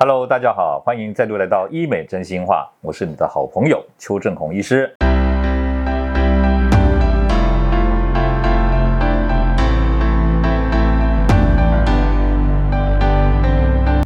Hello，大家好，欢迎再度来到医美真心话，我是你的好朋友邱正红医师。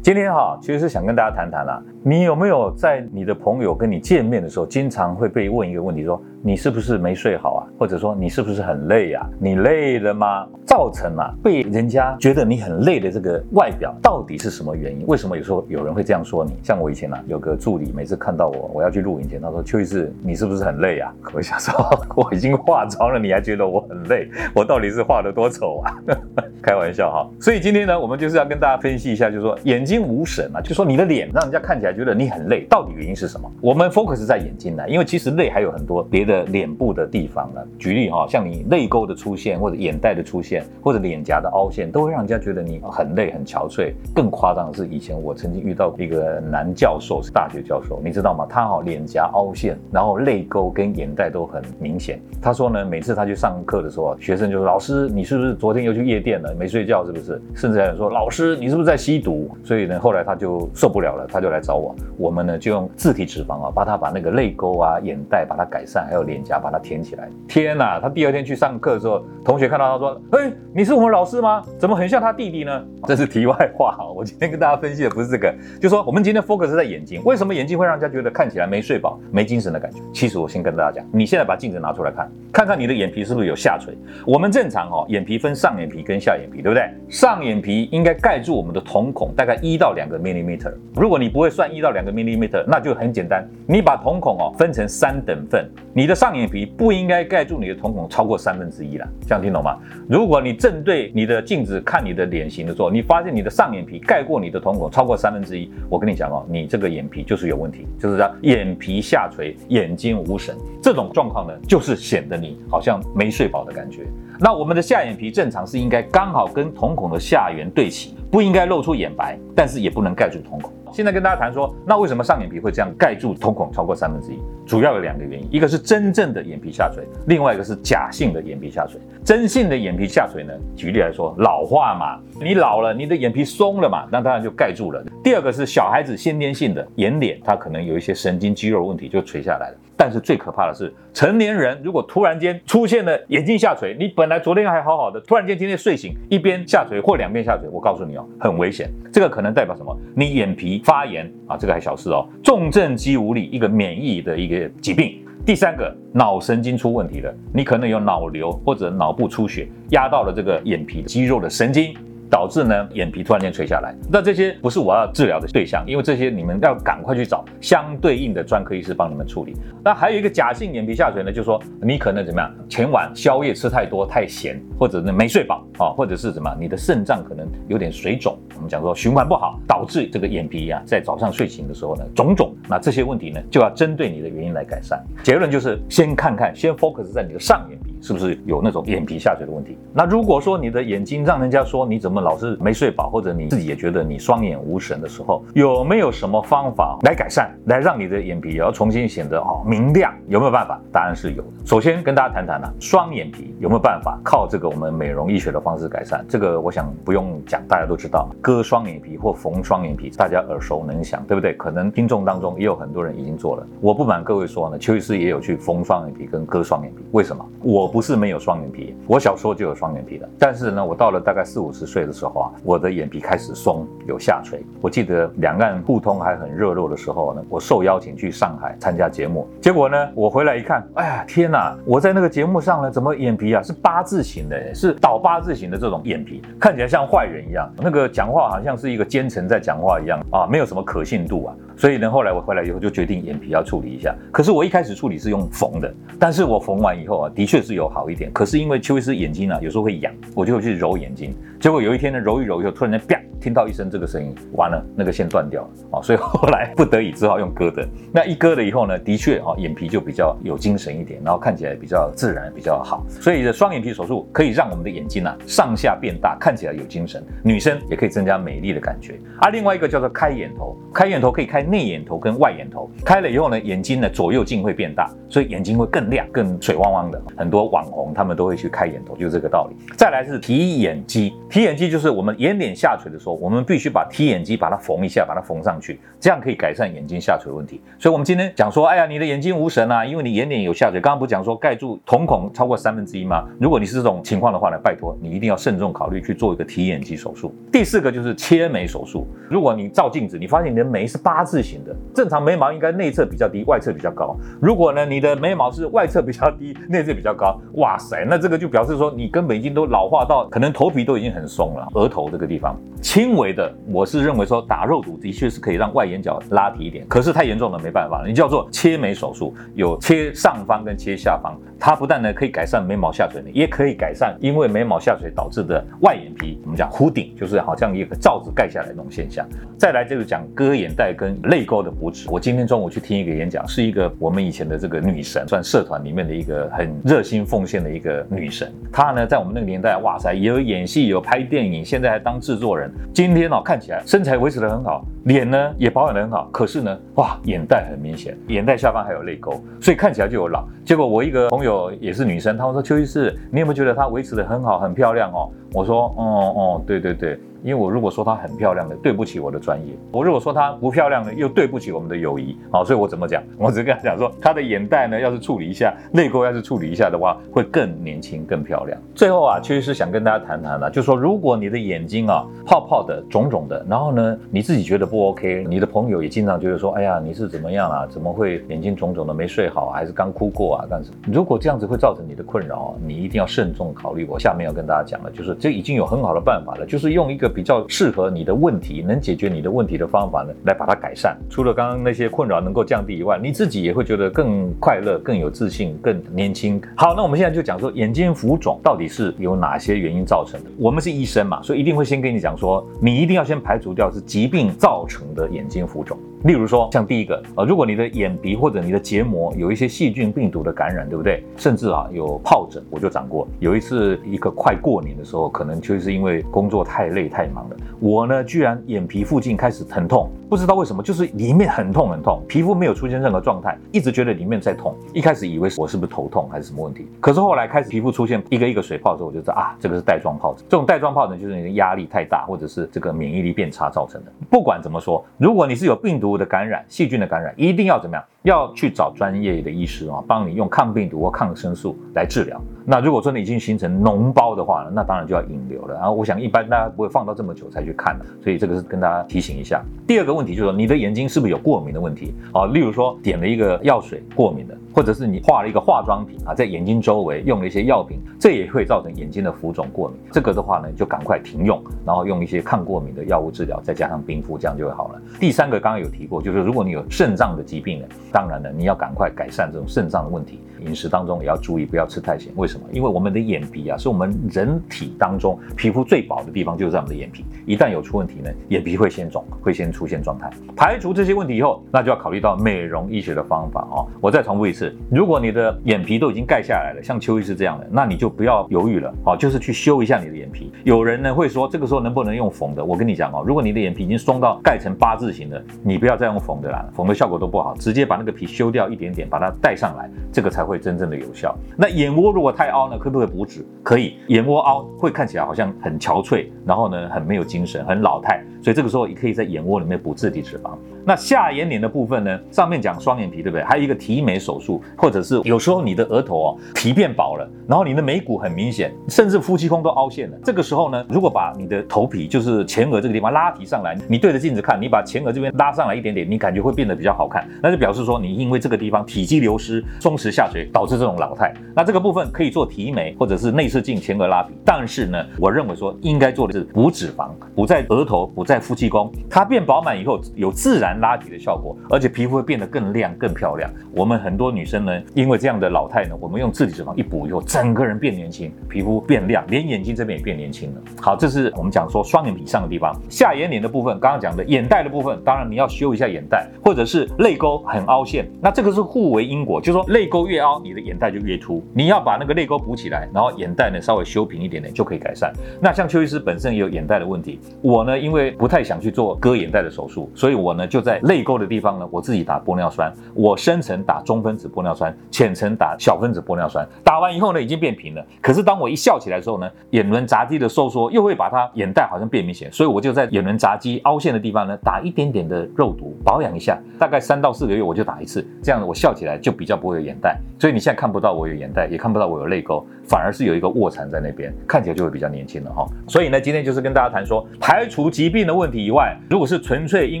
今天哈，其实是想跟大家谈谈啦。你有没有在你的朋友跟你见面的时候，经常会被问一个问题，说你是不是没睡好啊？或者说你是不是很累呀？你累了吗？造成啊被人家觉得你很累的这个外表，到底是什么原因？为什么有时候有人会这样说你？像我以前啊，有个助理，每次看到我，我要去录影前，他说邱医师，你是不是很累啊？我想说，我已经化妆了，你还觉得我很累？我到底是画的多丑啊？开玩笑哈。所以今天呢，我们就是要跟大家分析一下，就是说眼睛无神啊，就说你的脸让人家看起来。觉得你很累，到底原因是什么？我们 focus 在眼睛呢，因为其实累还有很多别的脸部的地方呢。举例哈，像你泪沟的出现，或者眼袋的出现，或者脸颊的凹陷，都会让人家觉得你很累、很憔悴。更夸张的是，以前我曾经遇到一个男教授，是大学教授，你知道吗？他哈脸颊凹陷，然后泪沟跟眼袋都很明显。他说呢，每次他去上课的时候，学生就说：“老师，你是不是昨天又去夜店了？没睡觉是不是？”甚至还有说：“老师，你是不是在吸毒？”所以呢，后来他就受不了了，他就来找我。我们呢就用自体脂肪啊，帮他把那个泪沟啊、眼袋把它改善，还有脸颊把它填起来。天哪！他第二天去上课的时候，同学看到他说：“哎，你是我们老师吗？怎么很像他弟弟呢？”这是题外话哈。我今天跟大家分析的不是这个，就说我们今天 focus 在眼睛，为什么眼睛会让人家觉得看起来没睡饱、没精神的感觉？其实我先跟大家讲，你现在把镜子拿出来看，看看你的眼皮是不是有下垂。我们正常哦，眼皮分上眼皮跟下眼皮，对不对？上眼皮应该盖住我们的瞳孔大概一到两个 millimeter。如果你不会算一到两个 millimeter。那就很简单，你把瞳孔哦分成三等份，你你的上眼皮不应该盖住你的瞳孔超过三分之一了，这样听懂吗？如果你正对你的镜子看你的脸型的时候，你发现你的上眼皮盖过你的瞳孔超过三分之一，我跟你讲哦，你这个眼皮就是有问题，就是叫眼皮下垂，眼睛无神，这种状况呢，就是显得你好像没睡饱的感觉。那我们的下眼皮正常是应该刚好跟瞳孔的下缘对齐，不应该露出眼白，但是也不能盖住瞳孔。现在跟大家谈说，那为什么上眼皮会这样盖住瞳孔超过三分之一？主要有两个原因，一个是真正的眼皮下垂，另外一个是假性的眼皮下垂。真性的眼皮下垂呢，举例来说，老化嘛，你老了，你的眼皮松了嘛，那当然就盖住了。第二个是小孩子先天性的眼睑，它可能有一些神经肌肉问题就垂下来了。但是最可怕的是，成年人如果突然间出现了眼睛下垂，你本来昨天还好好的，突然间今天睡醒一边下垂或两边下垂，我告诉你哦，很危险。这个可能代表什么？你眼皮发炎啊，这个还小事哦。重症肌无力，一个免疫的一个疾病。第三个，脑神经出问题了，你可能有脑瘤或者脑部出血，压到了这个眼皮肌肉的神经。导致呢眼皮突然间垂下来，那这些不是我要治疗的对象，因为这些你们要赶快去找相对应的专科医师帮你们处理。那还有一个假性眼皮下垂呢，就是说你可能怎么样，前晚宵夜吃太多太咸，或者呢没睡饱啊，或者是什么，你的肾脏可能有点水肿，我们讲说循环不好，导致这个眼皮啊在早上睡醒的时候呢肿肿。那这些问题呢就要针对你的原因来改善。结论就是先看看，先 focus 在你的上眼。是不是有那种眼皮下垂的问题？那如果说你的眼睛让人家说你怎么老是没睡饱，或者你自己也觉得你双眼无神的时候，有没有什么方法来改善，来让你的眼皮也要重新显得哦明亮？有没有办法？答案是有的。首先跟大家谈谈呢，双眼皮有没有办法靠这个我们美容医学的方式改善？这个我想不用讲，大家都知道，割双眼皮或缝双眼皮，大家耳熟能详，对不对？可能听众当中也有很多人已经做了。我不瞒各位说呢，邱医师也有去缝双眼皮跟割双眼皮。为什么？我。不是没有双眼皮，我小时候就有双眼皮的。但是呢，我到了大概四五十岁的时候啊，我的眼皮开始松，有下垂。我记得两岸互通还很热络的时候呢，我受邀请去上海参加节目，结果呢，我回来一看，哎呀，天哪！我在那个节目上呢，怎么眼皮啊是八字形的，是倒八字形的这种眼皮，看起来像坏人一样，那个讲话好像是一个奸臣在讲话一样啊，没有什么可信度啊。所以呢，后来我回来以后就决定眼皮要处理一下。可是我一开始处理是用缝的，但是我缝完以后啊，的确是有好一点。可是因为邱医师眼睛呢，有时候会痒，我就去揉眼睛。结果有一天呢，揉一揉以后，突然间啪，听到一声这个声音，完了，那个线断掉了啊。所以后来不得已只好用割的。那一割了以后呢，的确啊，眼皮就比较有精神一点，然后看起来比较自然，比较好。所以的双眼皮手术可以让我们的眼睛啊上下变大，看起来有精神。女生也可以增加美丽的感觉。啊，另外一个叫做开眼头，开眼头可以开。内眼头跟外眼头开了以后呢，眼睛的左右镜会变大，所以眼睛会更亮、更水汪汪的。很多网红他们都会去开眼头，就这个道理。再来是提眼肌。提眼肌就是我们眼睑下垂的时候，我们必须把提眼肌把它缝一下，把它缝上去，这样可以改善眼睛下垂的问题。所以，我们今天讲说，哎呀，你的眼睛无神啊，因为你眼睑有下垂。刚刚不讲说盖住瞳孔超过三分之一吗？如果你是这种情况的话呢，拜托你一定要慎重考虑去做一个提眼肌手术。第四个就是切眉手术。如果你照镜子，你发现你的眉是八字形的，正常眉毛应该内侧比较低，外侧比较高。如果呢，你的眉毛是外侧比较低，内侧比较高，哇塞，那这个就表示说你根本已经都老化到，可能头皮都已经很松了，额头这个地方轻微的，我是认为说打肉毒的确是可以让外眼角拉提一点，可是太严重了没办法，你叫做切眉手术，有切上方跟切下方，它不但呢可以改善眉毛下垂呢，也可以改善因为眉毛下垂导致的外眼皮，我们讲弧顶，就是好像一个罩子盖下来那种现象。再来就是讲割眼袋跟泪沟的补脂。我今天中午去听一个演讲，是一个我们以前的这个女神，算社团里面的一个很热心奉献的一个女神。她呢在我们那个年代，哇塞，有演戏，有拍电影，现在还当制作人。今天哦看起来身材维持得很好，脸呢也保养得很好，可是呢，哇，眼袋很明显，眼袋下方还有泪沟，所以看起来就有老。结果我一个朋友也是女生，她说邱医师，你有没有觉得她维持得很好，很漂亮哦？我说，哦哦，对对对。因为我如果说她很漂亮的，对不起我的专业；我如果说她不漂亮的，又对不起我们的友谊。好，所以我怎么讲？我只跟她讲说，她的眼袋呢，要是处理一下，泪沟要是处理一下的话，会更年轻、更漂亮。最后啊，其实是想跟大家谈谈的，就说如果你的眼睛啊泡泡的、肿肿的，然后呢你自己觉得不 OK，你的朋友也经常觉得说，哎呀，你是怎么样啊？怎么会眼睛肿肿的？没睡好，还是刚哭过啊？但是如果这样子会造成你的困扰，你一定要慎重考虑。我下面要跟大家讲的，就是这已经有很好的办法了，就是用一个比较适合。你的问题能解决你的问题的方法呢，来把它改善。除了刚刚那些困扰能够降低以外，你自己也会觉得更快乐、更有自信、更年轻。好，那我们现在就讲说眼睛浮肿到底是有哪些原因造成的。我们是医生嘛，所以一定会先跟你讲说，你一定要先排除掉是疾病造成的眼睛浮肿。例如说，像第一个，呃，如果你的眼皮或者你的结膜有一些细菌、病毒的感染，对不对？甚至啊有疱疹，我就长过。有一次一个快过年的时候，可能就是因为工作太累太忙了，我呢居然眼皮附近开始疼痛，不知道为什么，就是里面很痛很痛，皮肤没有出现任何状态，一直觉得里面在痛。一开始以为我是不是头痛还是什么问题，可是后来开始皮肤出现一个一个水泡之后，我就知道啊，这个是带状疱疹。这种带状疱疹就是你的压力太大，或者是这个免疫力变差造成的。不管怎么说，如果你是有病毒毒的感染、细菌的感染，一定要怎么样？要去找专业的医师啊，帮你用抗病毒或抗生素来治疗。那如果真的已经形成脓包的话呢，那当然就要引流了。然后我想一般大家不会放到这么久才去看的，所以这个是跟大家提醒一下。第二个问题就是说，你的眼睛是不是有过敏的问题啊？例如说点了一个药水过敏的，或者是你画了一个化妆品啊，在眼睛周围用了一些药品，这也会造成眼睛的浮肿过敏。这个的话呢，就赶快停用，然后用一些抗过敏的药物治疗，再加上冰敷，这样就会好了。第三个刚刚有提过，就是如果你有肾脏的疾病呢，当然了，你要赶快改善这种肾脏的问题。饮食当中也要注意，不要吃太咸。为什么？因为我们的眼皮啊，是我们人体当中皮肤最薄的地方，就是在我们的眼皮。一旦有出问题呢，眼皮会先肿，会先出现状态。排除这些问题以后，那就要考虑到美容医学的方法哦。我再重复一次，如果你的眼皮都已经盖下来了，像邱医师这样的，那你就不要犹豫了哦，就是去修一下你的眼皮。有人呢会说，这个时候能不能用缝的？我跟你讲哦，如果你的眼皮已经松到盖成八字形的，你不要再用缝的啦，缝的效果都不好，直接把那个皮修掉一点点，把它带上来，这个才会真正的有效。那眼窝如果太凹呢，可不可以补脂？可以，眼窝凹会看起来好像很憔悴，然后呢很没有精神，很老态。所以这个时候也可以在眼窝里面补自体脂肪。那下眼睑的部分呢？上面讲双眼皮，对不对？还有一个提眉手术，或者是有时候你的额头哦皮变薄了，然后你的眉骨很明显，甚至夫妻宫都凹陷了。这个时候呢，如果把你的头皮就是前额这个地方拉提上来，你对着镜子看，你把前额这边拉上来一点点，你感觉会变得比较好看。那就表示说你因为这个地方体积流失、松弛下垂，导致这种老态。那这个部分可以做提眉，或者是内视镜前额拉皮。但是呢，我认为说应该做的是补脂肪，补在额头，补在夫妻宫，它变饱满以后有自然拉提的效果，而且皮肤会变得更亮、更漂亮。我们很多女生呢，因为这样的老态呢，我们用自体脂肪一补以后，整个人变年轻，皮肤变亮，连眼睛这边也变年轻了。好，这是我们讲说双眼皮上的地方，下眼睑的部分，刚刚讲的眼袋的部分，当然你要修一下眼袋，或者是泪沟很凹陷，那这个是互为因果，就是说泪沟越凹，你的眼袋就越凸，你要把那个泪沟补起来，然后眼袋呢稍微修平一点点就可以改善。那像邱医师本身也有眼袋的问题，我呢因为不太想去做割眼袋的手术，所以我呢就在泪沟的地方呢，我自己打玻尿酸，我深层打中分子。玻尿酸，浅层打小分子玻尿酸，打完以后呢，已经变平了。可是当我一笑起来的时候呢，眼轮匝肌的收缩又会把它眼袋好像变明显，所以我就在眼轮匝肌凹陷的地方呢，打一点点的肉毒保养一下，大概三到四个月我就打一次，这样我笑起来就比较不会有眼袋。所以你现在看不到我有眼袋，也看不到我有泪沟，反而是有一个卧蚕在那边，看起来就会比较年轻了哈。所以呢，今天就是跟大家谈说，排除疾病的问题以外，如果是纯粹因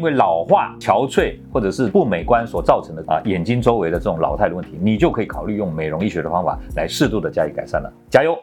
为老化、憔悴或者是不美观所造成的啊眼睛周围的这种老态的问题，你就可以考虑用美容医学的方法来适度的加以改善了。加油！